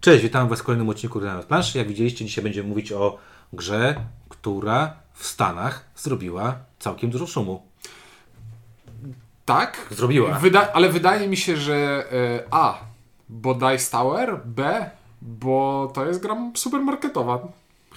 Cześć, witam Was w kolejnym odcinku Gry na planszy. Jak widzieliście, dzisiaj będziemy mówić o grze, która w Stanach zrobiła całkiem dużo szumu. Tak? Zrobiła. Wyda ale wydaje mi się, że e, A. Bo Dice Tower, B. Bo to jest gra supermarketowa.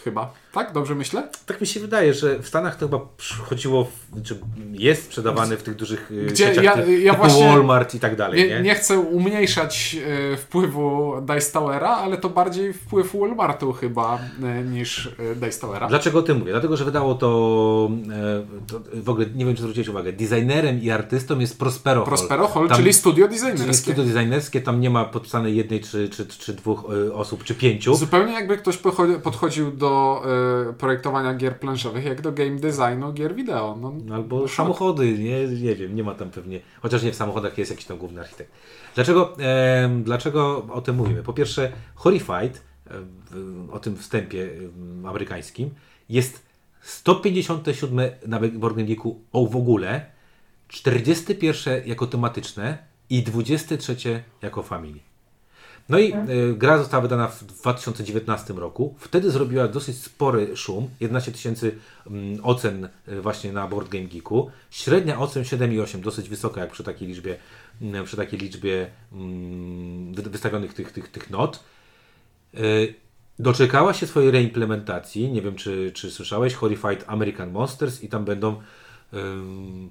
Chyba. Tak? Dobrze myślę? Tak mi się wydaje, że w Stanach to chyba przychodziło, w, czy jest sprzedawane w tych dużych y, Gdzie sieciach ja- właśnie Walmart i tak dalej, Nie, nie? nie chcę umniejszać e, wpływu Dice Towera, ale to bardziej wpływ Walmartu chyba e, niż e, Dice Towera. Dlaczego o tym mówię? Dlatego, że wydało to, e, to w ogóle, nie wiem czy zwróciłeś uwagę, designerem i artystą jest Prospero Hall. Prospero Hall, Tam- czyli studio Czyli designerskie. studio designerskie, tam nie ma podpisanej jednej, czy, czy, czy dwóch e, osób, czy pięciu. Zupełnie jakby ktoś podchodził do e, projektowania gier planszowych, jak do game designu gier wideo. No, Albo szok. samochody, nie, nie wiem, nie ma tam pewnie, chociaż nie w samochodach jest jakiś tam główny architekt. Dlaczego, em, dlaczego o tym mówimy? Po pierwsze, Horrified, o tym wstępie amerykańskim, jest 157 na o w ogóle, 41 jako tematyczne i 23 jako family. No i y, gra została wydana w 2019 roku. Wtedy zrobiła dosyć spory szum. 11 tysięcy mm, ocen y, właśnie na Board Game Geeku. Średnia ocen 7,8, dosyć wysoka jak przy takiej liczbie, mm, przy takiej liczbie mm, wy- wystawionych tych, tych, tych not. Y, Doczekała się swojej reimplementacji. Nie wiem, czy, czy słyszałeś. Horrified American Monsters i tam będą ym,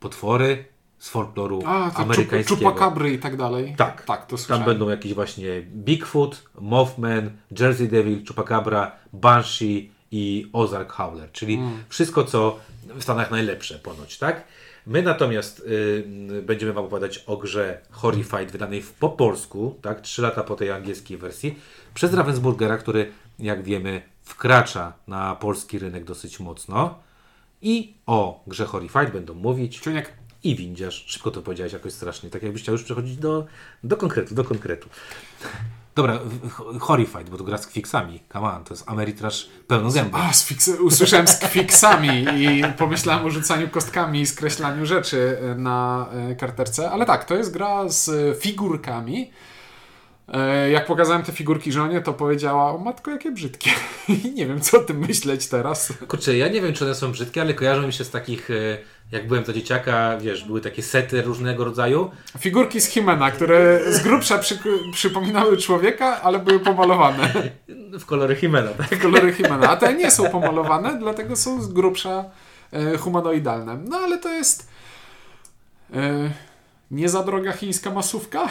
potwory z folkloru A, to amerykańskiego. czupakabry i tak dalej. Tak, tak to Tam słyszałem. będą jakieś właśnie Bigfoot, Mothman, Jersey Devil, Chupacabra, Banshee i Ozark Howler, czyli Mm. wszystko, co w Stanach najlepsze ponoć, tak? My natomiast y, będziemy Wam opowiadać o grze Horrified wydanej w, po polsku, tak? Trzy lata po tej angielskiej wersji, przez Ravensburgera, który, jak wiemy, wkracza na polski rynek dosyć mocno. I o grze Horrified będą mówić Czuniek, i windziarz. Szybko to powiedziałeś jakoś strasznie, tak jakbyś chciał już przechodzić do, do konkretu, do konkretu. Dobra, Horrified, bo to gra z kwiksami. Come on, to jest Ameritrash pełną gębą. A, z fiks- usłyszałem z kwiksami i pomyślałem o rzucaniu kostkami i skreślaniu rzeczy na e, karterce. Ale tak, to jest gra z figurkami. E, Jak pokazałem te figurki żonie, to powiedziała, o matko, jakie brzydkie. I nie wiem, co o tym myśleć teraz. Kurczę, ja nie wiem, czy one są brzydkie, ale kojarzą mi się z takich, e, jak byłem za dzieciaka, wiesz, były takie sety różnego rodzaju. Figurki z Himena, które z grubsza przy, przypominały człowieka, ale były pomalowane. W kolory Himena, tak? Kolory Himena. A te nie są pomalowane, dlatego są z grubsza e, humanoidalne. No ale to jest nie za droga chińska masówka.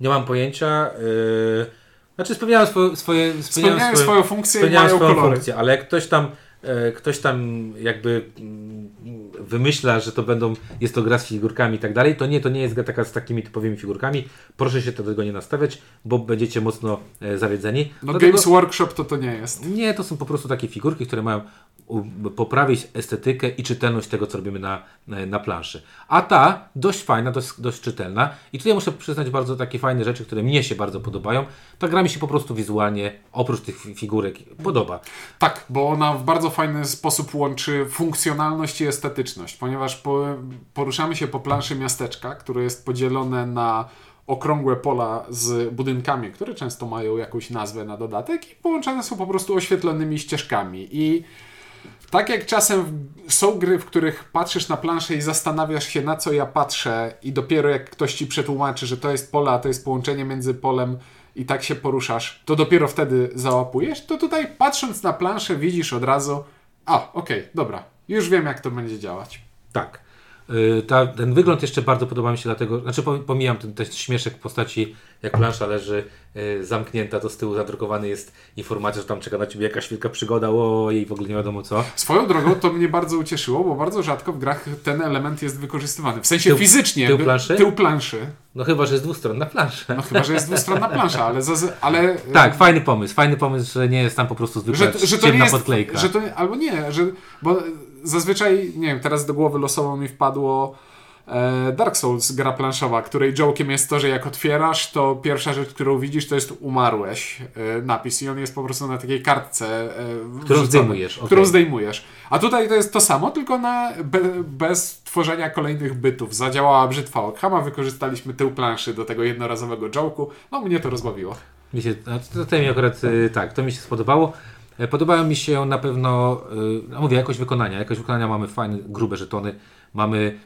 Nie mam pojęcia. Yy... Znaczy spełniałem swoje, swoje, Spełniają swoją funkcję i spełniają mają swoją kolory. funkcję, ale jak ktoś tam e, ktoś tam jakby wymyśla, że to będą, jest to gra z figurkami i tak dalej, to nie, to nie jest gra taka z takimi typowymi figurkami. Proszę się do tego nie nastawiać, bo będziecie mocno e, zawiedzeni. No Dlatego- Games Workshop to to nie jest. nie, to są po prostu takie figurki, które mają poprawić estetykę i czytelność tego, co robimy na, na, planszy. A ta dość fajna, dość, dość czytelna. I tutaj muszę przyznać bardzo takie fajne rzeczy, które mnie się bardzo podobają. Ta gra mi się po prostu wizualnie, oprócz tych fi- figurek, podoba. Tak, bo ona w bardzo fajny sposób łączy funkcjonalność i estetyczność, ponieważ po, poruszamy się po planszy miasteczka, które jest podzielone na okrągłe pola z budynkami, które często mają jakąś nazwę na dodatek i połączone są po prostu oświetlonymi ścieżkami. I tak jak czasem są gry, w których patrzysz na planszę i zastanawiasz się, na co ja patrzę, i dopiero jak ktoś ci przetłumaczy, że to jest pole, a to jest połączenie między polem i tak się poruszasz, to dopiero wtedy załapujesz, to tutaj patrząc na planszę widzisz od razu, a, okej, dobra, już wiem jak to będzie działać. Tak. Y, Ta, ten wygląd jeszcze bardzo podoba mi się, dlatego, znaczy pom- pomijam ten, ten śmieszek w postaci, jak plansza leży y, zamknięta, to z tyłu zadrukowany jest informacja, że tam czeka na ciebie jakaś wielka przygoda, o jej w ogóle nie wiadomo co. Swoją drogą to mnie bardzo ucieszyło, bo bardzo rzadko w grach ten element jest wykorzystywany. W sensie Tył- fizycznie. tył planszy? Tył planszy. No chyba, że jest dwustronna plansza. No chyba, że jest dwustronna plansza, ale, zaz- ale Tak, fajny pomysł. Fajny pomysł, że nie jest tam po prostu zwykła że, że to ciemna nie jest, podklejka. że to, albo nie, że, bo zazwyczaj, nie wiem, teraz do głowy losowo mi wpadło e, Dark Souls, gra planszowa, której joke'iem jest to, że jak otwierasz, to pierwsza rzecz, którą widzisz, to jest umarłeś e, napis i on jest po prostu na takiej kartce e, wrzucony, zdejmujesz, Którą zdejmujesz. A tutaj to jest to samo, tylko na, be, bez tworzenia kolejnych bytów. Zadziałała brzytwa Okhama, wykorzystaliśmy tył planszy do tego jednorazowego joke'u. No mnie to rozbawiło. Mi się, no, to, to mi akurat y, tak, to mi się spodobało. E, Podobają mi się na pewno, no mówię, jakość wykonania. Jakość wykonania mamy fajne, grube żetony, mamy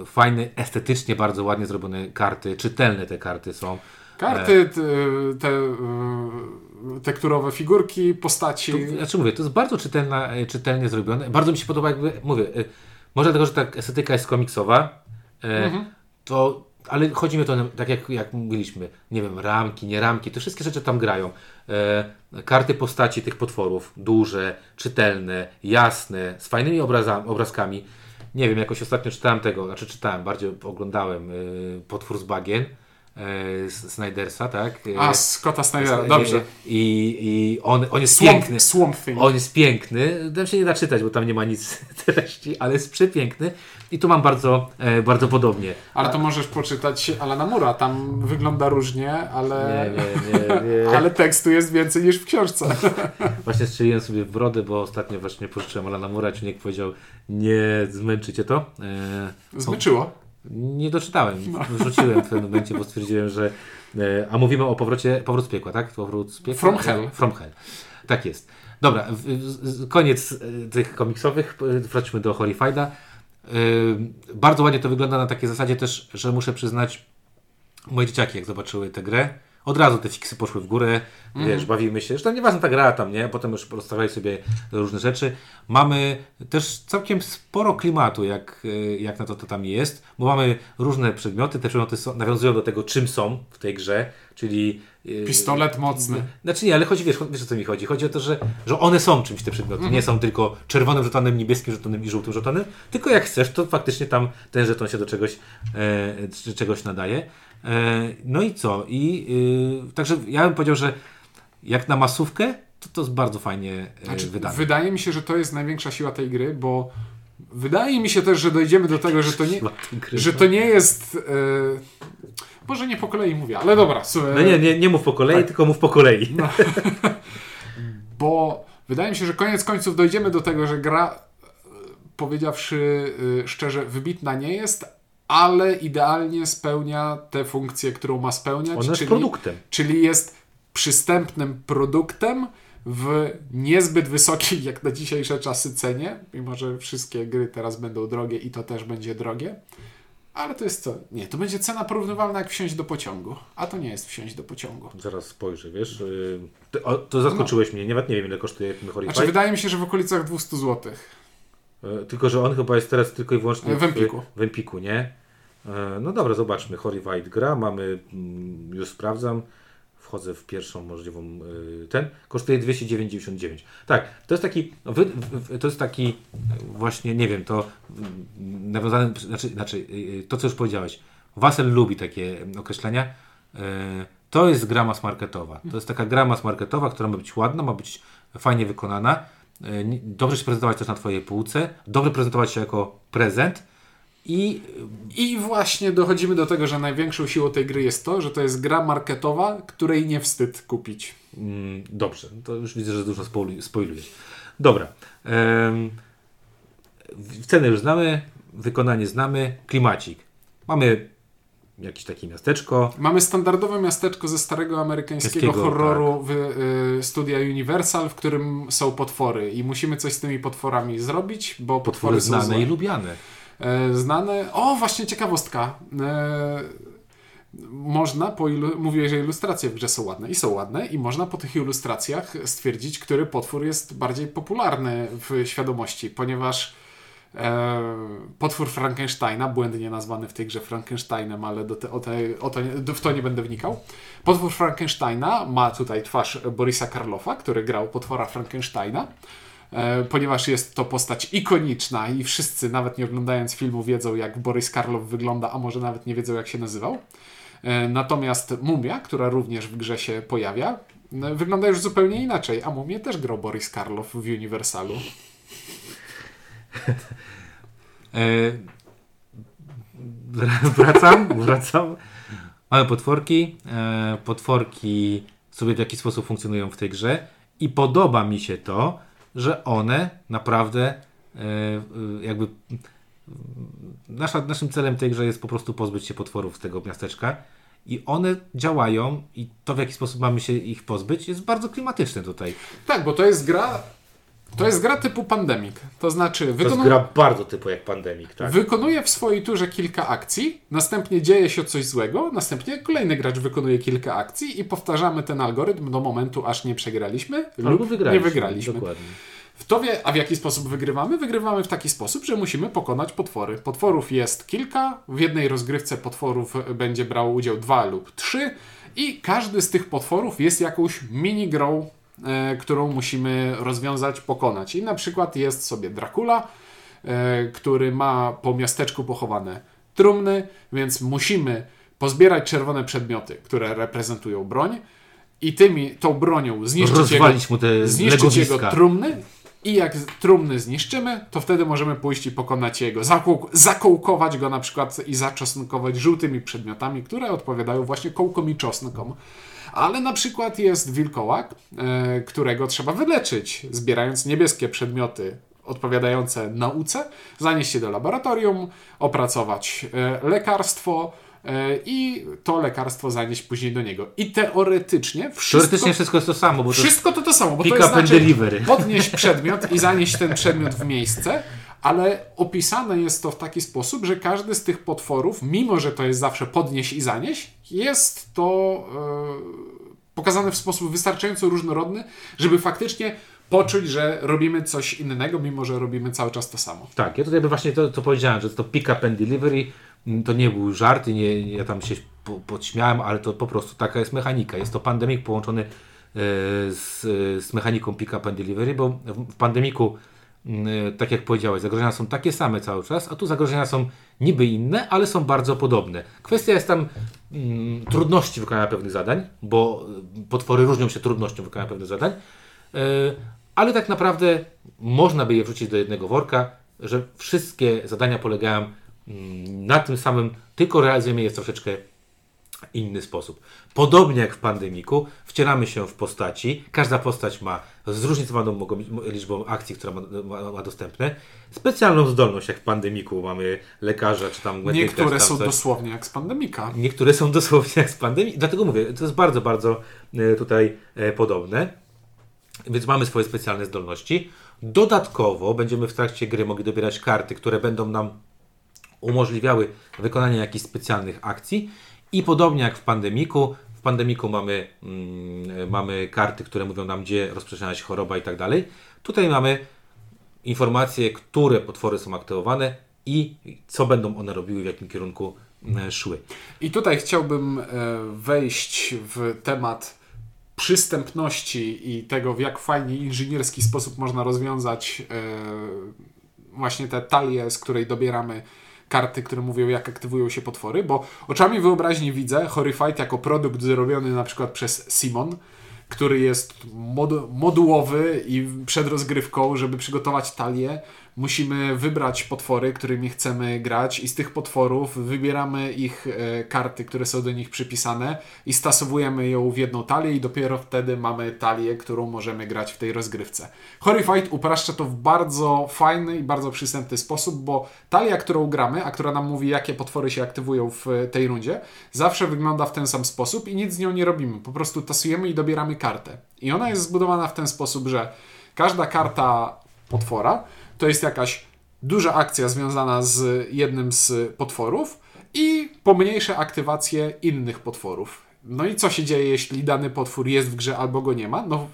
e, fajne, estetycznie bardzo ładnie zrobione karty, czytelne te karty są. Karty, te, te tekturowe figurki, postaci. To, znaczy mówię, to jest bardzo czytelna, czytelnie zrobione. Bardzo mi się podoba, jakby, mówię, może dlatego, że ta estetyka jest komiksowa, e, to, ale chodzi mi o to, tak jak, jak mówiliśmy, nie wiem, ramki, nie ramki, to wszystkie rzeczy tam grają. E, karty postaci tych potworów, duże, czytelne, jasne, z fajnymi obraza, obrazkami. Nie wiem, jakoś ostatnio czytałem tego, znaczy czytałem, bardziej oglądałem y, Potwór z bagien Snydersa, tak? Y, A, Scotta Snydera, dobrze. I, i on, on jest Swamp, piękny. Swamp Thing. On jest piękny. Tam się nie da czytać, bo tam nie ma nic treści, ale jest przepiękny. I tu mam bardzo, e, bardzo podobnie. Ale to możesz poczytać Alana Mura, tam wygląda różnie, ale, Nie, nie, nie, ale tekstu jest więcej niż w książce. Właśnie strzeliłem sobie w brodę, bo ostatnio właśnie pożyczyłem Alana Mura. Czuniek powiedział, nie zmęczycie to. E, Zmyczyło. Nie doczytałem. Wrzuciłem w pewnym momencie, bo stwierdziłem, że. E, a mówimy o powrocie, powrót z piekła, tak? Powrót z piekła? From hell. From hell. Tak jest. Dobra, koniec e, tych komiksowych. Wróćmy do Horrifieda. E, bardzo ładnie to wygląda na takiej zasadzie też, że muszę przyznać, moje dzieciaki jak zobaczyły tę grę, od razu te fiksy poszły w górę, wiesz, bawimy się, że tam nieważna ta gra tam, nie? Potem już rozstawiali sobie różne rzeczy. Mamy też całkiem sporo klimatu, jak, y, jak na to, to tam jest, bo mamy różne przedmioty, te przedmioty są, nawiązują do tego, czym są w tej grze, czyli... y, Pistolet mocny. Znaczy nie, ale chodzi, wiesz, wiesz o co mi chodzi. Chodzi o to, że, że one są czymś te przedmioty. Nie są tylko czerwonym żetonem, niebieskim żetonem i żółtym żetonem, tylko jak chcesz, to faktycznie tam ten żeton się do czegoś, e, czegoś nadaje. E, no i co? I y, także ja bym powiedział, że jak na masówkę, to to jest bardzo fajnie e, Znaczy, wydane. wydaje mi się, że to jest największa siła tej gry, bo wydaje mi się też, że dojdziemy do tego, że to nie, że to nie jest... E, może nie po kolei mówię, ale dobra. słuchaj, No nie, nie, nie mów po kolei, Tak. tylko mów po kolei. Bo wydaje mi się, że koniec końców dojdziemy do tego, że gra, powiedziawszy szczerze, wybitna nie jest, ale idealnie spełnia tę funkcję, którą ma spełniać. Ona jest czyli, produktem. Czyli jest przystępnym produktem w niezbyt wysokiej, jak na dzisiejsze czasy, cenie, mimo że wszystkie gry teraz będą drogie i to też będzie drogie. Ale to jest co? Nie, to będzie cena porównywalna jak wsiąść do pociągu. A to nie jest wsiąść do pociągu. Zaraz spojrzę, wiesz. y, to, o, to zaskoczyłeś mnie. Nawet nie wiem, ile kosztuje Horrified. Znaczy, wydaje mi się, że w okolicach 200 zł. E, Tylko, że on chyba jest teraz tylko i wyłącznie W Empiku. W, w Empiku, nie? E, No dobra, zobaczmy. Horrified gra, mamy, mm, już sprawdzam, wchodzę w pierwszą możliwą y, ten, kosztuje 209,99. Tak, to jest taki, no, to jest taki e, właśnie, nie wiem, to mm, nawiązane, znaczy, znaczy to co już powiedziałeś, Wasel lubi takie określenia, E, to jest gra mass marketowa. To jest taka gra mass marketowa, która ma być ładna, ma być fajnie wykonana, e, dobrze się prezentować też na Twojej półce, dobrze prezentować się jako prezent i I właśnie dochodzimy do tego, że największą siłą tej gry jest to, że to jest gra marketowa, której nie wstyd kupić. Mm, dobrze, to już widzę, że dużo spoilu- spoilujesz. Dobra. Cenę już znamy, wykonanie znamy, klimacik. Mamy jakieś takie miasteczko. Mamy standardowe miasteczko ze starego amerykańskiego Jaskiego, horroru w, y, studia Universal, w którym są potwory i musimy coś z tymi potworami zrobić, bo potwory, Potwory są znane i lubiane. E, znane. O, właśnie ciekawostka. E, można po ilu... mówię, że ilustracje w grze są ładne i są ładne i można po tych ilustracjach stwierdzić, który potwór jest bardziej popularny w świadomości, ponieważ e, potwór Frankensteina, błędnie nazwany w tej grze Frankensteinem, ale do te, o te, o to, w to nie będę wnikał. Potwór Frankensteina ma tutaj twarz Borisa Karlofa, który grał potwora Frankensteina ponieważ jest to postać ikoniczna i wszyscy, nawet nie oglądając filmu, wiedzą, jak Boris Karloff wygląda, a może nawet nie wiedzą, jak się nazywał. E, Natomiast Mumia, która również w grze się pojawia, e, wygląda już zupełnie inaczej, a Mumię też grał Boris Karloff w Universalu. E, wr- wracam, wracam. Mamy potworki. E, potworki sobie w jakiś sposób funkcjonują w tej grze i podoba mi się to, że one naprawdę e, e, jakby nasza, naszym celem tej grze jest po prostu pozbyć się potworów z tego miasteczka i one działają i to w jaki sposób mamy się ich pozbyć jest bardzo klimatyczne tutaj. Tak, bo to jest gra to jest gra typu Pandemic. To znaczy, To gra bardzo typu jak Pandemic, tak? wykonuje w swojej turze kilka akcji, następnie dzieje się coś złego, następnie kolejny gracz wykonuje kilka akcji i powtarzamy ten algorytm do momentu, aż nie przegraliśmy Albo lub wygraliśmy. nie wygraliśmy. Dokładnie. W to wie, a w jaki sposób wygrywamy? Wygrywamy w taki sposób, że musimy pokonać potwory. Potworów jest kilka, w jednej rozgrywce potworów będzie brał udział dwa lub trzy i każdy z tych potworów jest jakąś mini-grą, e, którą musimy rozwiązać, pokonać. I na przykład jest sobie Dracula, e, który ma po miasteczku pochowane trumny, więc musimy pozbierać czerwone przedmioty, które reprezentują broń i tymi, tą bronią zniszczyć jego, mu te zniszczyć jego trumny i jak trumny zniszczymy, to wtedy możemy pójść i pokonać jego, zakoł- zakołkować go na przykład i zaczosnkować żółtymi przedmiotami, które odpowiadają właśnie kołkom i czosnkom. Ale na przykład jest wilkołak, e, którego trzeba wyleczyć, zbierając niebieskie przedmioty odpowiadające nauce, zanieść je do laboratorium, opracować e, lekarstwo e, i to lekarstwo zanieść później do niego. I teoretycznie wszystko... Teoretycznie wszystko jest to samo, bo to Wszystko to to samo, bo pick to jest up and znaczy delivery. podnieść przedmiot i zanieść ten przedmiot w miejsce, ale opisane jest to w taki sposób, że każdy z tych potworów, mimo że to jest zawsze podnieść i zanieść, jest to e, pokazane w sposób wystarczająco różnorodny, żeby faktycznie poczuć, że robimy coś innego, mimo że robimy cały czas to samo. Tak, ja tutaj właśnie to, to powiedziałem, że to pick up and delivery mm, to nie był żart i nie, ja tam się po, podśmiałem, ale to po prostu taka jest mechanika. Jest to pandemik połączony e, z, z mechaniką pick up and delivery, bo w, pandemiku, tak jak powiedziałeś, zagrożenia są takie same cały czas, a tu zagrożenia są niby inne, ale są bardzo podobne. Kwestia jest tam mm, trudności wykonania pewnych zadań, bo y, potwory różnią się trudnością wykonania pewnych zadań. E, ale tak naprawdę można by je wrzucić do jednego worka, że wszystkie zadania polegają mm, na tym samym, tylko realizujemy je troszeczkę inny sposób. Podobnie jak w pandemiku, wcielamy się w postaci. Każda postać ma zróżnicowaną liczbą akcji, które ma, ma, ma dostępne. Specjalną zdolność, jak w pandemiku mamy lekarza, czy tam Niektóre czy tam są coś. dosłownie jak z pandemika. Niektóre są dosłownie jak z pandemii. Dlatego mówię, to jest bardzo, bardzo e, tutaj e, podobne. Więc mamy swoje specjalne zdolności. Dodatkowo będziemy w trakcie gry mogli dobierać karty, które będą nam umożliwiały wykonanie jakichś specjalnych akcji. I podobnie jak w pandemiku, w pandemiku mamy, mm, mamy karty, które mówią nam, gdzie rozprzestrzenia się choroba i tak dalej. Tutaj mamy informacje, które potwory są aktywowane i co będą one robiły, w jakim kierunku mm, szły. I tutaj chciałbym e, wejść w temat przystępności i tego, w jak fajnie inżynierski sposób można rozwiązać e, właśnie tę talię, z której dobieramy karty, które mówią, jak aktywują się potwory, bo oczami wyobraźni widzę Horrified jako produkt zrobiony na przykład przez Simon, który jest modu- modułowy i przed rozgrywką, żeby przygotować talię, musimy wybrać potwory, którymi chcemy grać i z tych potworów wybieramy ich e, karty, które są do nich przypisane i stosowujemy ją w jedną talię i dopiero wtedy mamy talię, którą możemy grać w tej rozgrywce. Horrified upraszcza to w bardzo fajny i bardzo przystępny sposób, bo talia, którą gramy, a która nam mówi, jakie potwory się aktywują w e, tej rundzie, zawsze wygląda w ten sam sposób i nic z nią nie robimy. Po prostu tasujemy i dobieramy kartę. I ona jest zbudowana w ten sposób, że każda karta potwora to jest jakaś duża akcja związana z jednym z potworów i pomniejsze aktywacje innych potworów. No i co się dzieje, jeśli dany potwór jest w grze albo go nie ma? No,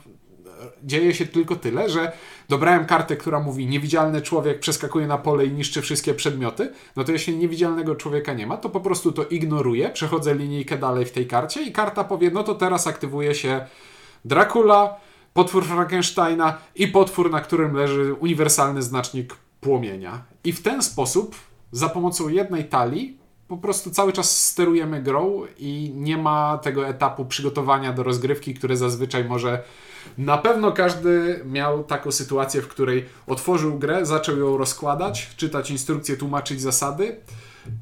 dzieje się tylko tyle, że dobrałem kartę, która mówi niewidzialny człowiek przeskakuje na pole i niszczy wszystkie przedmioty, no to jeśli niewidzialnego człowieka nie ma, to po prostu to ignoruję, przechodzę linijkę dalej w tej karcie i karta powie, no to teraz aktywuje się Dracula, potwór Frankensteina i potwór, na którym leży uniwersalny znacznik płomienia. I w ten sposób, za pomocą jednej talii, po prostu cały czas sterujemy grą i nie ma tego etapu przygotowania do rozgrywki, które zazwyczaj może. Na pewno każdy miał taką sytuację, w której otworzył grę, zaczął ją rozkładać, czytać instrukcje, tłumaczyć zasady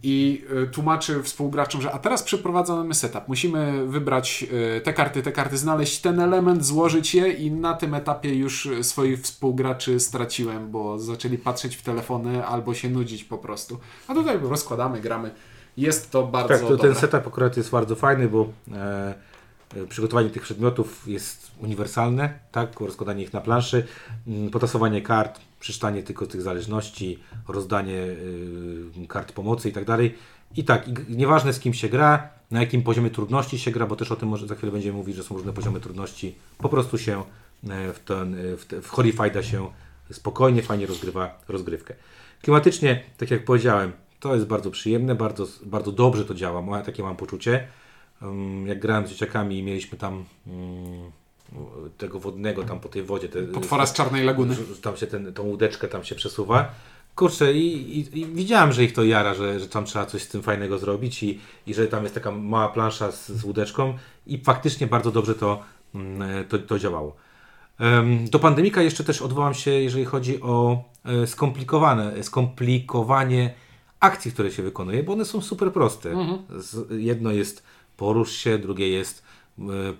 i y, tłumaczy współgraczom, że a teraz przeprowadzamy setup. Musimy wybrać y, te karty, te karty, znaleźć ten element, złożyć je i na tym etapie już y, swoich współgraczy straciłem, bo zaczęli patrzeć w telefony albo się nudzić po prostu. A tutaj rozkładamy, gramy jest to bardzo Tak, to, dobre. ten setup akurat jest bardzo fajny, bo e, e, przygotowanie tych przedmiotów jest uniwersalne, tak? Rozkładanie ich na planszy, potasowanie kart, przeczytanie tylko tych zależności, rozdanie y, kart pomocy i tak dalej. I tak, i nieważne z kim się gra, na jakim poziomie trudności się gra, bo też o tym może za chwilę będziemy mówić, że są różne poziomy trudności, po prostu się e, w, ten, e, w, te, w się spokojnie, fajnie rozgrywa rozgrywkę. Klimatycznie, tak jak powiedziałem, to jest bardzo przyjemne, bardzo, bardzo dobrze to działa, moja, takie mam poczucie. Um, Jak grałem z dzieciakami mieliśmy tam um, tego wodnego tam po tej wodzie. Te, Potwora z Czarnej Laguny. Tam się ten, tą łódeczkę tam się przesuwa. Kurczę, i, i, i widziałem, że ich to jara, że, że tam trzeba coś z tym fajnego zrobić i, i że tam jest taka mała plansza z, z łódeczką i faktycznie bardzo dobrze to, mm, to, to działało. Do pandemika jeszcze też odwołam się, jeżeli chodzi o e, skomplikowane, skomplikowanie akcji, które się wykonuje, bo one są super proste. Z, jedno jest porusz się, drugie jest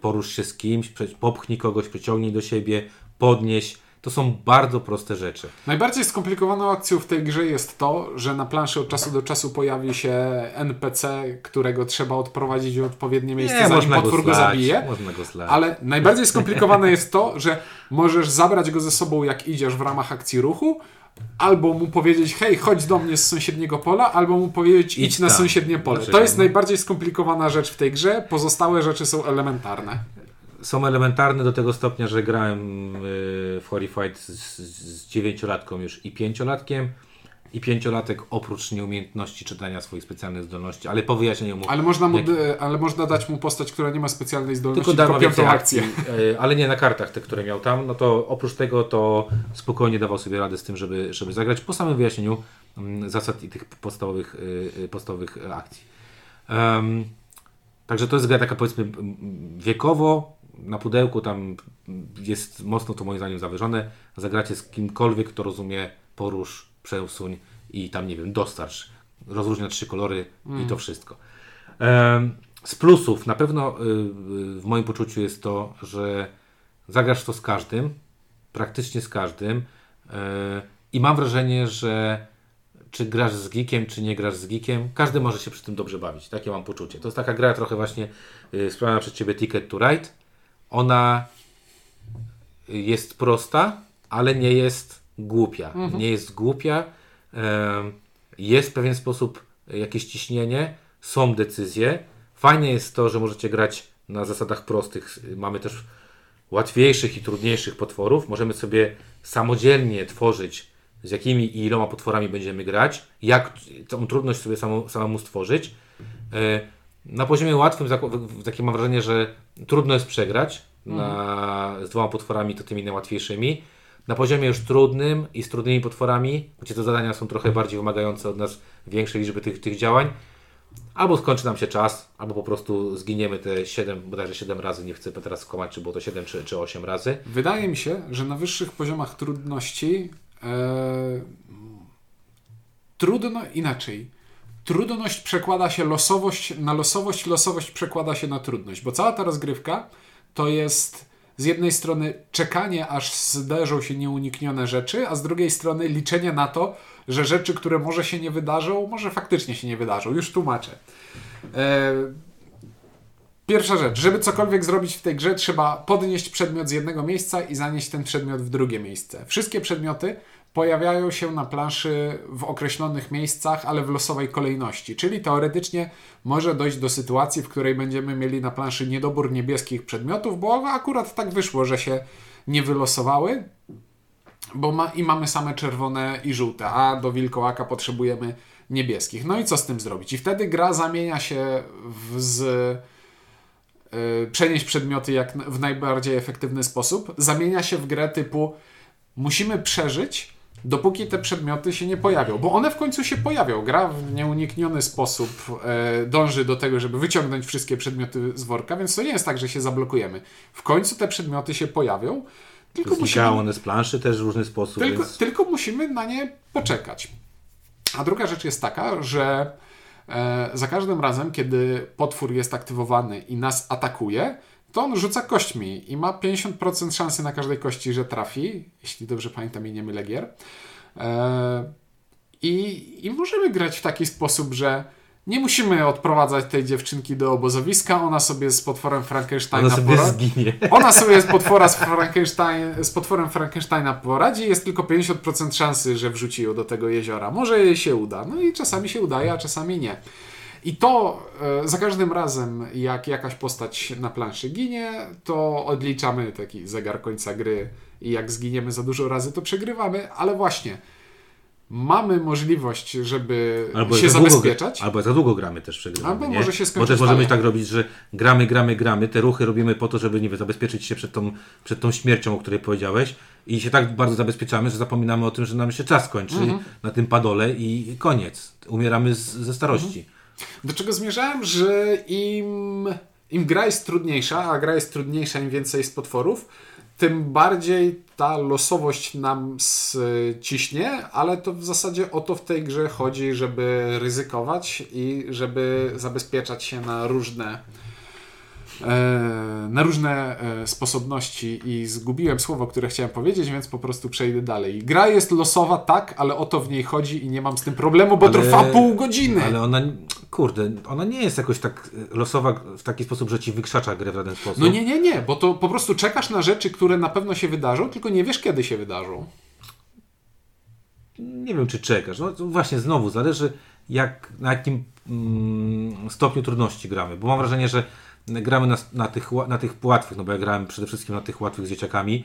porusz się z kimś, popchnij kogoś, przyciągnij do siebie, podnieś. To są bardzo proste rzeczy. Najbardziej skomplikowaną akcją w tej grze jest to, że na planszy od czasu do czasu pojawi się NPC, którego trzeba odprowadzić w odpowiednie miejsce, zanim można potwór go, zlać, zabije. Można go zlać. Ale najbardziej skomplikowane jest to, że możesz zabrać go ze sobą, jak idziesz w ramach akcji ruchu, albo mu powiedzieć, hej, chodź do mnie z sąsiedniego pola, albo mu powiedzieć, idź, Idź na tam. sąsiednie pole. Dlaczego? To jest najbardziej skomplikowana rzecz w tej grze, pozostałe rzeczy są elementarne. są elementarne do tego stopnia, że grałem y, w Horrified z, z dziewięciolatką już i pięciolatkiem. I pięciolatek oprócz nieumiejętności czytania swoich specjalnych zdolności, ale po wyjaśnieniu mu Ale można, mu, Jak- ale można dać mu postać, która nie ma specjalnej zdolności, tylko tylko, piątą akcji, akcję. y, ale nie na kartach te, które miał tam, no to oprócz tego to spokojnie dawał sobie radę z tym, żeby, żeby zagrać po samym wyjaśnieniu mm, zasad i tych podstawowych, y, y, podstawowych akcji. Em, Także to jest gra taka powiedzmy wiekowo, na pudełku tam jest mocno to moim zdaniem zawyżone. Zagracie z kimkolwiek, kto rozumie porusz, przesuń i tam nie wiem, dostarcz. Rozróżnia trzy kolory i to wszystko. Z plusów na pewno y, y, w moim poczuciu jest to, że zagrasz to z każdym, praktycznie z każdym y, i mam wrażenie, że czy grasz z geekiem, czy nie grasz z geekiem, każdy może się przy tym dobrze bawić. Takie mam poczucie. To jest taka gra trochę właśnie sprawiona przez Ciebie Ticket to Ride. Ona jest prosta, ale nie jest głupia. Nie jest głupia. Jest w pewien sposób jakieś ciśnienie, są decyzje. Fajne jest to, że możecie grać na zasadach prostych. Mamy też łatwiejszych i trudniejszych potworów. Możemy sobie samodzielnie tworzyć, z jakimi i iloma potworami będziemy grać, jak tą trudność sobie samo, samemu stworzyć. E, Na poziomie łatwym, takie mam wrażenie, że trudno jest przegrać na, z dwoma potworami, to tymi najłatwiejszymi. Na poziomie już trudnym i z trudnymi potworami, gdzie te zadania są trochę bardziej wymagające od nas większej liczby tych, tych działań, albo skończy nam się czas, albo po prostu zginiemy te 7, bodajże 7 razy, nie chcę teraz skłamać, czy było to 7 czy, czy 8 razy. Wydaje mi się, że na wyższych poziomach trudności e, trudno inaczej. Trudność przekłada się losowość na losowość, losowość przekłada się na trudność, bo cała ta rozgrywka to jest z jednej strony czekanie, aż zderzą się nieuniknione rzeczy, a z drugiej strony liczenie na to, że rzeczy, które może się nie wydarzą, może faktycznie się nie wydarzą. Już tłumaczę. E, Pierwsza rzecz, żeby cokolwiek zrobić w tej grze, trzeba podnieść przedmiot z jednego miejsca i zanieść ten przedmiot w drugie miejsce. Wszystkie przedmioty pojawiają się na planszy w określonych miejscach, ale w losowej kolejności. Czyli teoretycznie może dojść do sytuacji, w której będziemy mieli na planszy niedobór niebieskich przedmiotów, bo akurat tak wyszło, że się nie wylosowały, bo ma, i mamy same czerwone i żółte, a do wilkołaka potrzebujemy niebieskich. No i co z tym zrobić? I wtedy gra zamienia się w, z y, przenieść przedmioty jak w najbardziej efektywny sposób, zamienia się w grę typu musimy przeżyć, dopóki te przedmioty się nie pojawią, bo one w końcu się pojawią. Gra w nieunikniony sposób e, dąży do tego, żeby wyciągnąć wszystkie przedmioty z worka, więc to nie jest tak, że się zablokujemy. W końcu te przedmioty się pojawią, tylko musimy one z planszy też w różny sposób, tylko, więc tylko musimy na nie poczekać. A druga rzecz jest taka, że e, za każdym razem, kiedy potwór jest aktywowany i nas atakuje, to on rzuca kośćmi i ma 50% szansy na każdej kości, że trafi, jeśli dobrze pamiętam i nie mylę gier. E, i, I możemy grać w taki sposób, że Nie musimy odprowadzać tej dziewczynki do obozowiska, ona sobie z potworem Frankensteina Ona sobie pora- zginie. Ona sobie z, potwora z, Frankenstein, z potworem Frankensteina poradzi. Jest tylko 50% szansy, że wrzuci ją do tego jeziora. Może jej się uda. No i czasami się udaje, a czasami nie. I to e, za każdym razem, jak jakaś postać na planszy ginie, to odliczamy taki zegar końca gry. I jak zginiemy za dużo razy, to przegrywamy. Ale właśnie, mamy możliwość, żeby Albo się za długo, zabezpieczać. albo za długo gramy też przegrywamy, Albo nie? może się Bo skończyć też możemy fajem. tak robić, że gramy, gramy, gramy, te ruchy robimy po to, żeby nie wiem, zabezpieczyć się przed tą, przed tą śmiercią, o której powiedziałeś i się tak bardzo zabezpieczamy, że zapominamy o tym, że nam się czas kończy Mhm. na tym padole i koniec. Umieramy z, ze starości. Do czego zmierzałem, że im, im gra jest trudniejsza, a gra jest trudniejsza, im więcej jest potworów, tym bardziej ta losowość nam ciśnie, ale to w zasadzie o to w tej grze chodzi, żeby ryzykować i żeby zabezpieczać się na różne e, na różne e, sposobności i zgubiłem słowo, które chciałem powiedzieć, więc po prostu przejdę dalej. Gra jest losowa, tak, ale o to w niej chodzi i nie mam z tym problemu, bo Ale- trwa pół godziny. Ale ona, kurde, ona nie jest jakoś tak losowa w taki sposób, że ci wykrzacza grę w żaden sposób. No nie, nie, nie, bo to po prostu czekasz na rzeczy, które na pewno się wydarzą, tylko nie wiesz, kiedy się wydarzą. Nie wiem, czy czekasz. No właśnie znowu zależy, jak, na jakim mm, stopniu trudności gramy. Bo mam wrażenie, że gramy na, na, tych, na tych łatwych, no bo ja grałem przede wszystkim na tych łatwych z dzieciakami.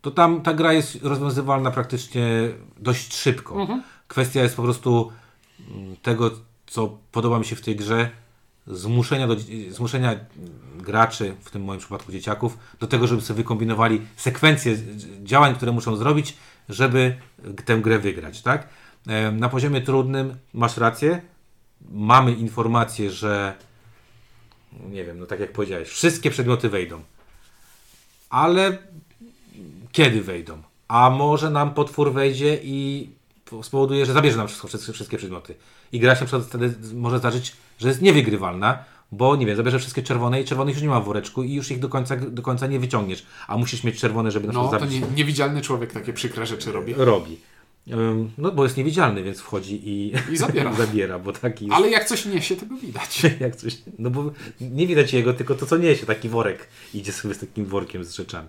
to tam ta gra jest rozwiązywalna praktycznie dość szybko. Kwestia jest po prostu mm, tego, co podoba mi się w tej grze, zmuszenia, do, zmuszenia graczy, w tym moim przypadku dzieciaków, do tego, żeby sobie wykombinowali sekwencję z- działań, które muszą zrobić, żeby tę grę wygrać, tak? Na poziomie trudnym masz rację, mamy informację, że nie wiem, no tak jak powiedziałeś, wszystkie przedmioty wejdą. Ale kiedy wejdą? A może nam potwór wejdzie i spowoduje, że zabierze nam wszystko, wszystkie, wszystkie przedmioty. I gra się przed- wtedy może zdarzyć, że jest niewygrywalna, bo nie wiem, zabierze wszystkie czerwone i czerwonych już nie ma w woreczku i już ich do końca, do końca nie wyciągniesz. A musisz mieć czerwone, żeby na No, przykład to zabić. nie, niewidzialny człowiek takie przykre rzeczy robi. Robi. No bo jest niewidzialny, więc wchodzi i, I zabiera. zabiera, bo taki jest. Ale jak coś niesie, to go widać. jak coś, no bo nie widać jego, tylko to co niesie, taki worek idzie sobie z takim workiem z rzeczami.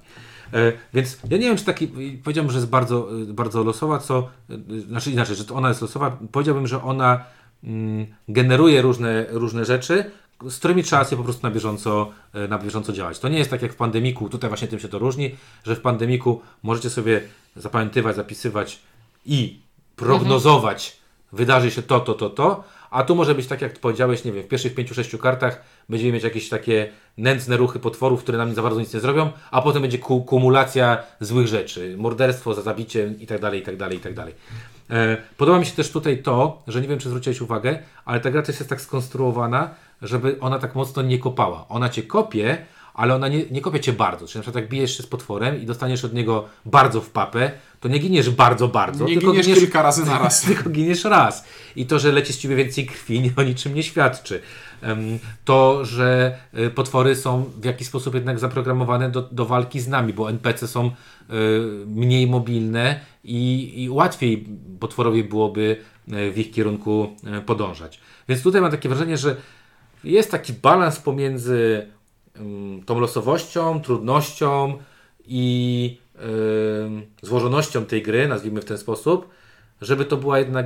E, więc ja nie wiem, czy taki, powiedziałbym, że jest bardzo, e, bardzo losowa, co, e, znaczy inaczej, że ona jest losowa, powiedziałbym, że ona mm, generuje różne, różne rzeczy, z którymi trzeba sobie po prostu na bieżąco, na bieżąco działać. To nie jest tak jak w pandemiku, tutaj właśnie tym się to różni, że w pandemiku możecie sobie zapamiętywać, zapisywać i prognozować, wydarzy się to, to, to, to, a tu może być tak, jak powiedziałeś, nie wiem, w pierwszych pięciu, sześciu kartach będziemy mieć jakieś takie nędzne ruchy potworów, które nam za bardzo nic nie zrobią, a potem będzie ku- kumulacja złych rzeczy, morderstwo za zabicie i tak dalej, i tak dalej, i tak. E, Podoba mi się też tutaj to, że nie wiem, czy zwróciłeś uwagę, ale ta gra też jest tak skonstruowana, żeby ona tak mocno nie kopała. Ona cię kopie, ale ona nie, nie kopie cię bardzo. Czyli na przykład jak bijesz się z potworem i dostaniesz od niego bardzo w papę, to nie giniesz bardzo, bardzo. Nie tylko giniesz kilka razy na raz. tylko giniesz raz. I to, że leci z ciebie więcej krwi, nie o niczym nie świadczy. To, że y, potwory są w jakiś sposób jednak zaprogramowane do, do walki z nami, bo NPC są y, mniej mobilne i, i łatwiej potworowi byłoby y, w ich kierunku y, podążać. Więc tutaj mam takie wrażenie, że jest taki balans pomiędzy tą losowością, trudnością i złożonością tej gry, nazwijmy w ten sposób, żeby to była jednak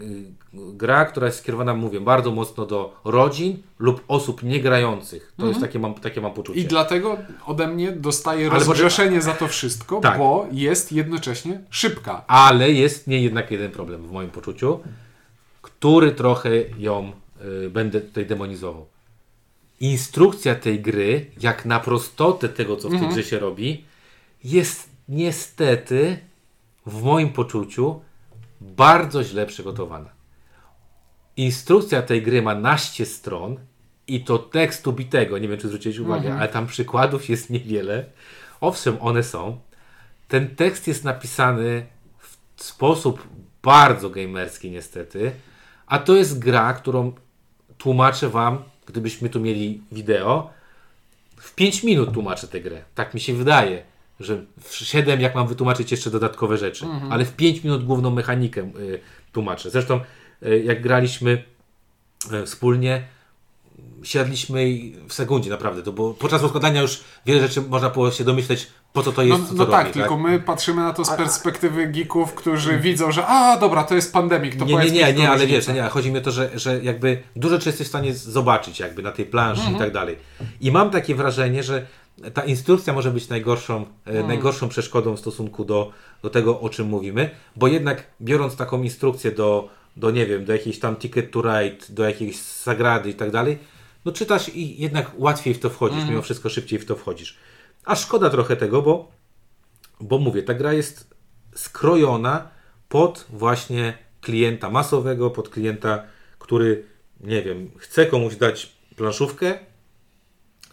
y, gra, która jest skierowana, mówię, bardzo mocno do rodzin lub osób niegrających. To jest takie mam, takie mam poczucie. I dlatego ode mnie dostaje Ale rozgrzeszenie za to wszystko, Tak. bo jest jednocześnie szybka. Ale jest nie jednak jeden problem w moim poczuciu, który trochę ją y, będę tutaj demonizował. Instrukcja tej gry, jak na prostotę tego, co w tej grze się robi, jest niestety w moim poczuciu bardzo źle przygotowana. Instrukcja tej gry ma naście stron i to tekstu bitego, nie wiem czy zwróciłeś uwagę, ale tam przykładów jest niewiele. Owszem, one są. Ten tekst jest napisany w sposób bardzo gamerski niestety, a to jest gra, którą tłumaczę Wam, gdybyśmy tu mieli wideo, w 5 minut tłumaczę tę grę. Tak mi się wydaje, że w 7 jak mam wytłumaczyć jeszcze dodatkowe rzeczy, ale w 5 minut główną mechanikę y, tłumaczę. Zresztą y, jak graliśmy e, wspólnie siadliśmy i w sekundzie naprawdę, to było podczas rozkładania już wiele rzeczy można było się domyśleć, po co to jest, No, co no tak, tylko my patrzymy na to z perspektywy geeków, którzy widzą, że a dobra, to jest pandemik, to Nie, nie, nie, nie, ale wiesz, nie, chodzi mi o to, że, że jakby dużo rzeczy jesteś w stanie zobaczyć jakby na tej planszy Mhm. i tak dalej. I mam takie wrażenie, że ta instrukcja może być najgorszą, e, Mhm. najgorszą przeszkodą w stosunku do, do tego, o czym mówimy, bo jednak biorąc taką instrukcję do, do nie wiem, do jakiejś tam Ticket to Ride, do jakiejś Sagrady i tak dalej, no czytasz i jednak łatwiej w to wchodzisz, Mhm. mimo wszystko szybciej w to wchodzisz. A szkoda trochę tego, bo bo mówię, ta gra jest skrojona pod właśnie klienta masowego, pod klienta, który, nie wiem, chce komuś dać planszówkę,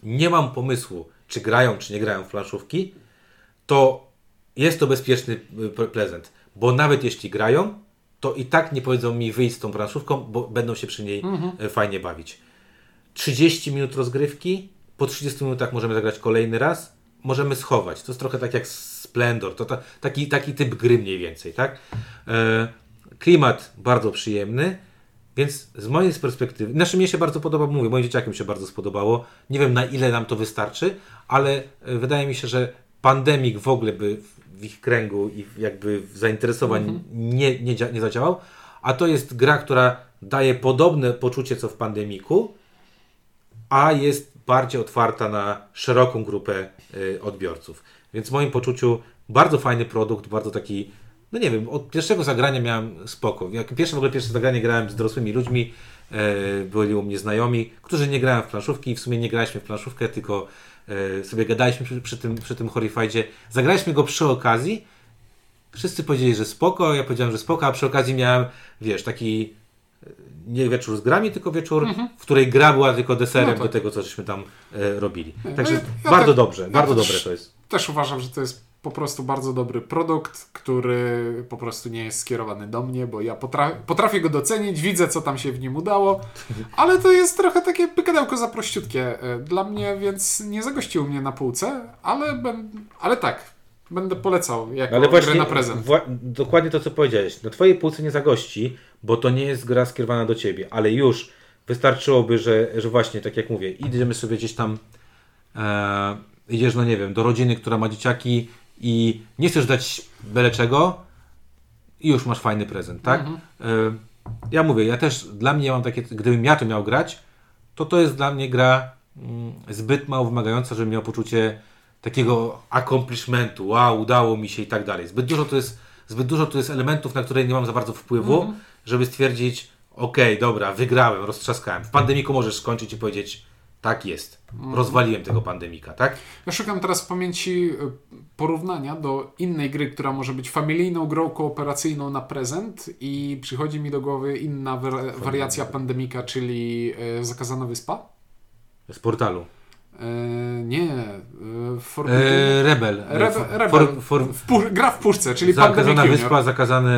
nie mam pomysłu, czy grają, czy nie grają w planszówki, to jest to bezpieczny y, pre- prezent, bo nawet jeśli grają, to i tak nie powiedzą mi wyjść z tą planszówką, bo będą się przy niej y, fajnie bawić. 30 minut rozgrywki, po 30 minutach możemy zagrać kolejny raz, możemy schować. To jest trochę tak jak Splendor, to ta, taki, taki typ gry mniej więcej, tak? E, klimat bardzo przyjemny, więc z mojej perspektywy, znaczy mnie się bardzo podoba, mówię, moim dzieciakom się bardzo spodobało, nie wiem na ile nam to wystarczy, ale e, wydaje mi się, że pandemik w ogóle by w ich kręgu i jakby zainteresowań nie, nie, dzia- nie zadziałał, a to jest gra, która daje podobne poczucie co w pandemiku, a jest bardziej otwarta na szeroką grupę y, odbiorców. Więc w moim poczuciu bardzo fajny produkt, bardzo taki, no nie wiem, od pierwszego zagrania miałem spoko. Jak pierwsze w ogóle pierwsze zagranie grałem z dorosłymi ludźmi, e, byli u mnie znajomi, którzy nie grają w planszówki w sumie nie graliśmy w planszówkę, tylko e, sobie gadaliśmy przy, przy tym, przy tym Horrifidzie. Zagraliśmy go przy okazji, wszyscy powiedzieli, że spoko, ja powiedziałem, że spoko, a przy okazji miałem, wiesz, taki nie wieczór z grami, tylko wieczór, w której gra była tylko deserem Mhm. No tak. do tego, co żeśmy tam e, robili. No Także ja- ja bardzo tak- dobrze, ja bardzo też- dobre to jest. Też uważam, że to jest po prostu bardzo dobry produkt, który po prostu nie jest skierowany do mnie, bo ja potra potrafię go docenić, widzę co tam się w nim udało, ale to jest trochę takie pykadełko za prościutkie e, dla mnie, więc nie zagościł mnie na półce, ale, ben, ale tak, będę polecał jako Ale właśnie, na prezent. wła- dokładnie to, co powiedziałeś. Na Twojej półce nie zagości, bo to nie jest gra skierowana do Ciebie, ale już wystarczyłoby, że, że właśnie, tak jak mówię, idziemy sobie gdzieś tam, e, idziesz, no nie wiem, do rodziny, która ma dzieciaki i nie chcesz dać byle czego i już masz fajny prezent, tak? Mhm. E, ja mówię, ja też, dla mnie mam takie, gdybym ja to miał grać, to to jest dla mnie gra mm, zbyt mało wymagająca, żebym miał poczucie takiego accomplishmentu, wow, udało mi się i tak dalej. Zbyt dużo to jest, zbyt dużo to jest elementów, na które nie mam za bardzo wpływu, żeby stwierdzić, okej, dobra, wygrałem, roztrzaskałem. W pandemiku możesz skończyć i powiedzieć, tak jest, rozwaliłem tego pandemika, tak? Ja szukam teraz w pamięci y, porównania do innej gry, która może być familijną grą kooperacyjną na prezent i przychodzi mi do głowy inna war- wariacja pandemika, czyli y, Zakazana Wyspa. Z portalu. E, nie, e, for, E, Rebel. Rebe, Rebel. for- for- w gra w puszce, czyli zakazana wyspa, zakazane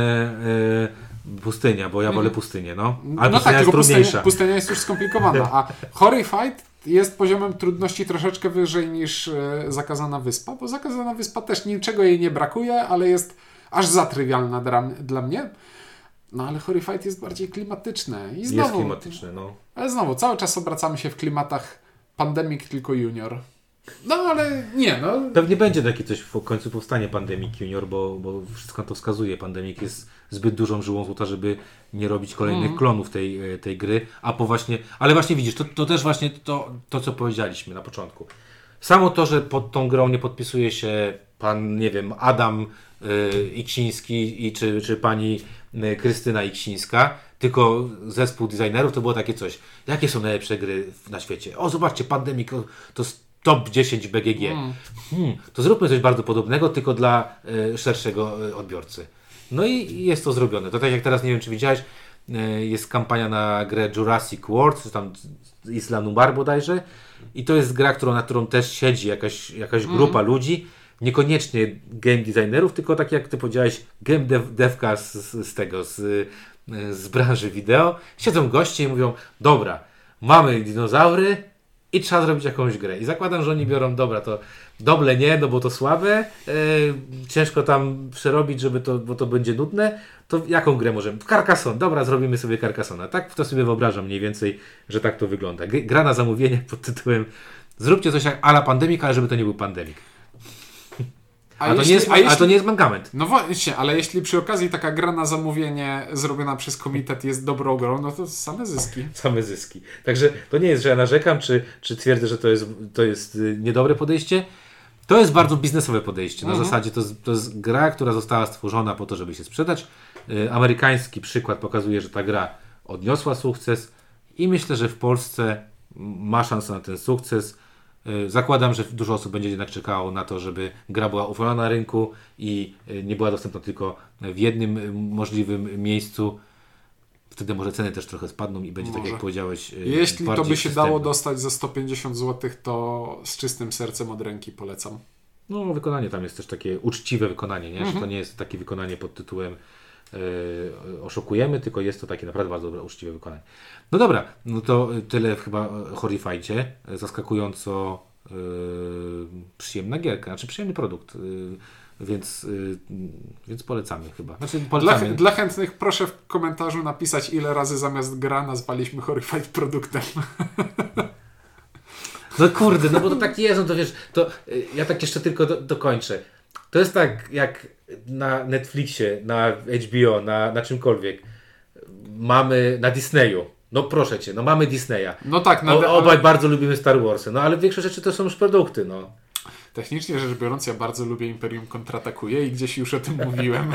e, pustynia, bo ja wolę pustynię, no. Ale no pustynia tak, jest trudniejsza. pustynia, pustynia jest już skomplikowana, a Horrified jest poziomem trudności troszeczkę wyżej niż e, Zakazana Wyspa, bo Zakazana Wyspa też niczego jej nie brakuje, ale jest aż za trywialna dla, dla mnie. No ale Horrified jest bardziej klimatyczne. I znowu, Jest klimatyczne, no. Ale znowu, cały czas obracamy się w klimatach Pandemic tylko Junior. No ale nie, no. Pewnie będzie takie coś w końcu powstanie Pandemic Junior, bo, bo wszystko na to wskazuje. Pandemic jest zbyt dużą żyłą złota, żeby nie robić kolejnych Mhm. klonów tej, e, tej gry. A po właśnie, ale właśnie widzisz, to, to też właśnie to, to, co powiedzieliśmy na początku. Samo to, że pod tą grą nie podpisuje się pan, nie wiem, Adam y, Iksiński i czy, czy pani y, Krystyna Iksińska, tylko zespół designerów, to było takie coś. Jakie są najlepsze gry na świecie? O, zobaczcie, Pandemic to jest top 10 BGG. Hmm, to zróbmy coś bardzo podobnego, tylko dla y, szerszego y, odbiorcy. No i jest to zrobione. To tak jak teraz, nie wiem czy widziałeś, y, jest kampania na grę Jurassic World, czy tam Isla Nubar bodajże. I to jest gra, którą, na którą też siedzi jakaś, jakaś grupa ludzi. Niekoniecznie game designerów, tylko tak jak ty powiedziałeś, game dev, devka z, z, tego, z, z branży wideo. Siedzą goście i mówią, dobra, mamy dinozaury i trzeba zrobić jakąś grę. I zakładam, że oni biorą, dobra, to Doble nie, no bo to słabe, e, ciężko tam przerobić, żeby to, bo to będzie nudne, to jaką grę możemy? Carcassonne, dobra, zrobimy sobie Carcassona. Tak to sobie wyobrażam mniej więcej, że tak to wygląda. Gr- Gra na zamówienie pod tytułem zróbcie coś jak ala pandemik, ale żeby to nie był pandemik. A, to, jeśli- nie jest, a a, jeśli- to nie jest mankament. No właśnie, ale jeśli przy okazji taka gra na zamówienie zrobiona przez komitet jest dobrą grą, no to same zyski. Same zyski. Także to nie jest, że ja narzekam, czy, czy twierdzę, że to jest, to jest y, niedobre podejście. To jest bardzo biznesowe podejście. Na zasadzie to, jest- to jest gra, która została stworzona po to, żeby się sprzedać. Y, Amerykański przykład pokazuje, że ta gra odniosła sukces i myślę, że w Polsce ma szansę na ten sukces. Y, Zakładam, że dużo osób będzie jednak czekało na to, żeby gra była uwolniona na rynku i y, nie była dostępna tylko w jednym y, możliwym miejscu. Wtedy może ceny też trochę spadną i będzie tak Może. jak powiedziałeś. Jeśli to by się dało dostać za 150 zł, to z czystym sercem od ręki polecam. No, wykonanie tam jest też takie uczciwe wykonanie, nie? Mhm. że to nie jest takie wykonanie pod tytułem oszukujemy, tylko jest to takie naprawdę bardzo dobre, uczciwe wykonanie. No dobra, no to tyle chyba o Horrifycie. Zaskakująco e, przyjemna gierka, znaczy przyjemny produkt, e, więc, e, więc polecamy chyba. Znaczy Dla, polecamy. dla chętnych proszę w komentarzu napisać, ile razy zamiast gra nazwaliśmy Horrified produktem. No kurde, no bo to tak jest, no to wiesz, to y, ja tak jeszcze tylko do, dokończę. To jest tak jak na Netflixie, na HBO, na, na czymkolwiek. Mamy na Disneyu. No proszę cię, no mamy Disneya. No tak, no, O, ale obaj bardzo lubimy Star Warsy, no ale większość rzeczy to są już produkty, no. Technicznie rzecz biorąc, ja bardzo lubię Imperium kontratakuje i gdzieś już o tym mówiłem.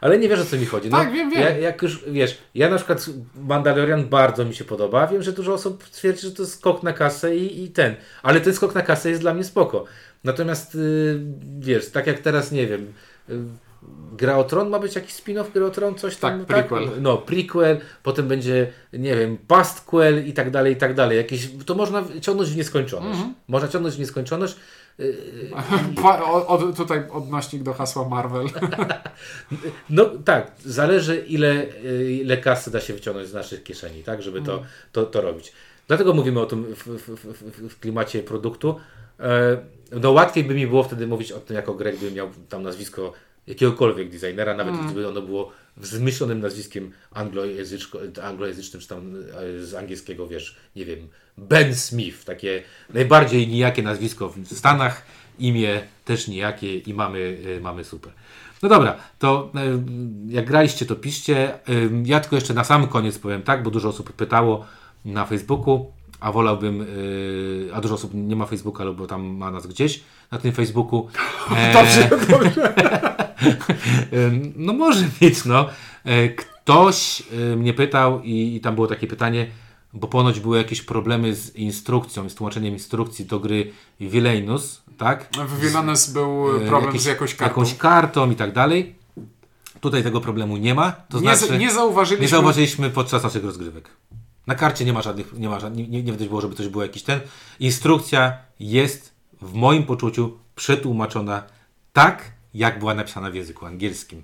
Ale nie wiesz o co mi chodzi. No, Tak, wiem, wiem. Ja, jak już wiesz, ja na przykład Mandalorian bardzo mi się podoba. Wiem, że dużo osób twierdzi, że to jest skok na kasę i, i ten. Ale ten skok na kasę jest dla mnie spoko. Natomiast y, wiesz, tak jak teraz nie wiem. y, Gra o Tron ma być jakiś spin-off Gra o Tron, coś tam. Tak, prequel. No, prequel, potem będzie, nie wiem, pastquel i tak dalej, i tak dalej. Jakieś, to można ciągnąć w nieskończoność. Mhm. Można ciągnąć w nieskończoność. Pa, o, o, tutaj odnośnik do hasła Marvel. No tak, zależy ile, y, ile kasy da się wyciągnąć z naszych kieszeni, tak, żeby to, to, to robić. Dlatego mówimy o tym w, w, w, w, w klimacie produktu. E, No łatwiej by mi było wtedy mówić o tym jako Greg, gdybym miał tam nazwisko jakiegokolwiek designera, nawet gdyby ono było z wymyślonym nazwiskiem anglojęzycznym, czy tam e, z angielskiego, wiesz, nie wiem, Ben Smith, takie najbardziej nijakie nazwisko w Stanach, imię też nijakie i mamy, e, mamy super. No dobra, to e, jak graliście, to piszcie. Ja tylko jeszcze na sam koniec powiem tak, bo dużo osób pytało na Facebooku, a wolałbym, e, a dużo osób nie ma Facebooka, albo tam ma nas gdzieś na tym Facebooku. E, Dobrze, dobrze. No może mieć, no. E, Ktoś y, mnie pytał i, i tam było takie pytanie, bo ponoć były jakieś problemy z instrukcją, z tłumaczeniem instrukcji do gry Villainous, tak? W Villainous był E, problem z jakąś kartą. Jakąś kartą i tak dalej. Tutaj tego problemu nie ma. To nie, znaczy, nie zauważyliśmy. nie zauważyliśmy podczas naszych rozgrywek. Na karcie nie ma żadnych, nie ma żadnych, nie, nie widać było, żeby coś było jakiś ten. Instrukcja jest w moim poczuciu przetłumaczona tak, jak była napisana w języku angielskim.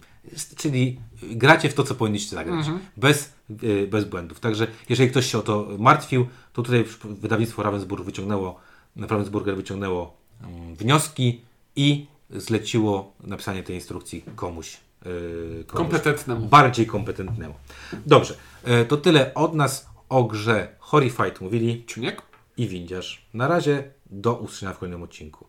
Czyli gracie w to, co powinniście zagrać. Bez, y, bez błędów. Także jeżeli ktoś się o to martwił, to tutaj wydawnictwo Ravensburg wyciągnęło, Ravensburger wyciągnęło mm, wnioski i zleciło napisanie tej instrukcji komuś. y, komuś Kompetentnemu. bardziej kompetentnemu. Dobrze, e, to tyle od nas o grze Horrified mówili Ciuniek? i Windziarz. Na razie do usłyszenia w kolejnym odcinku.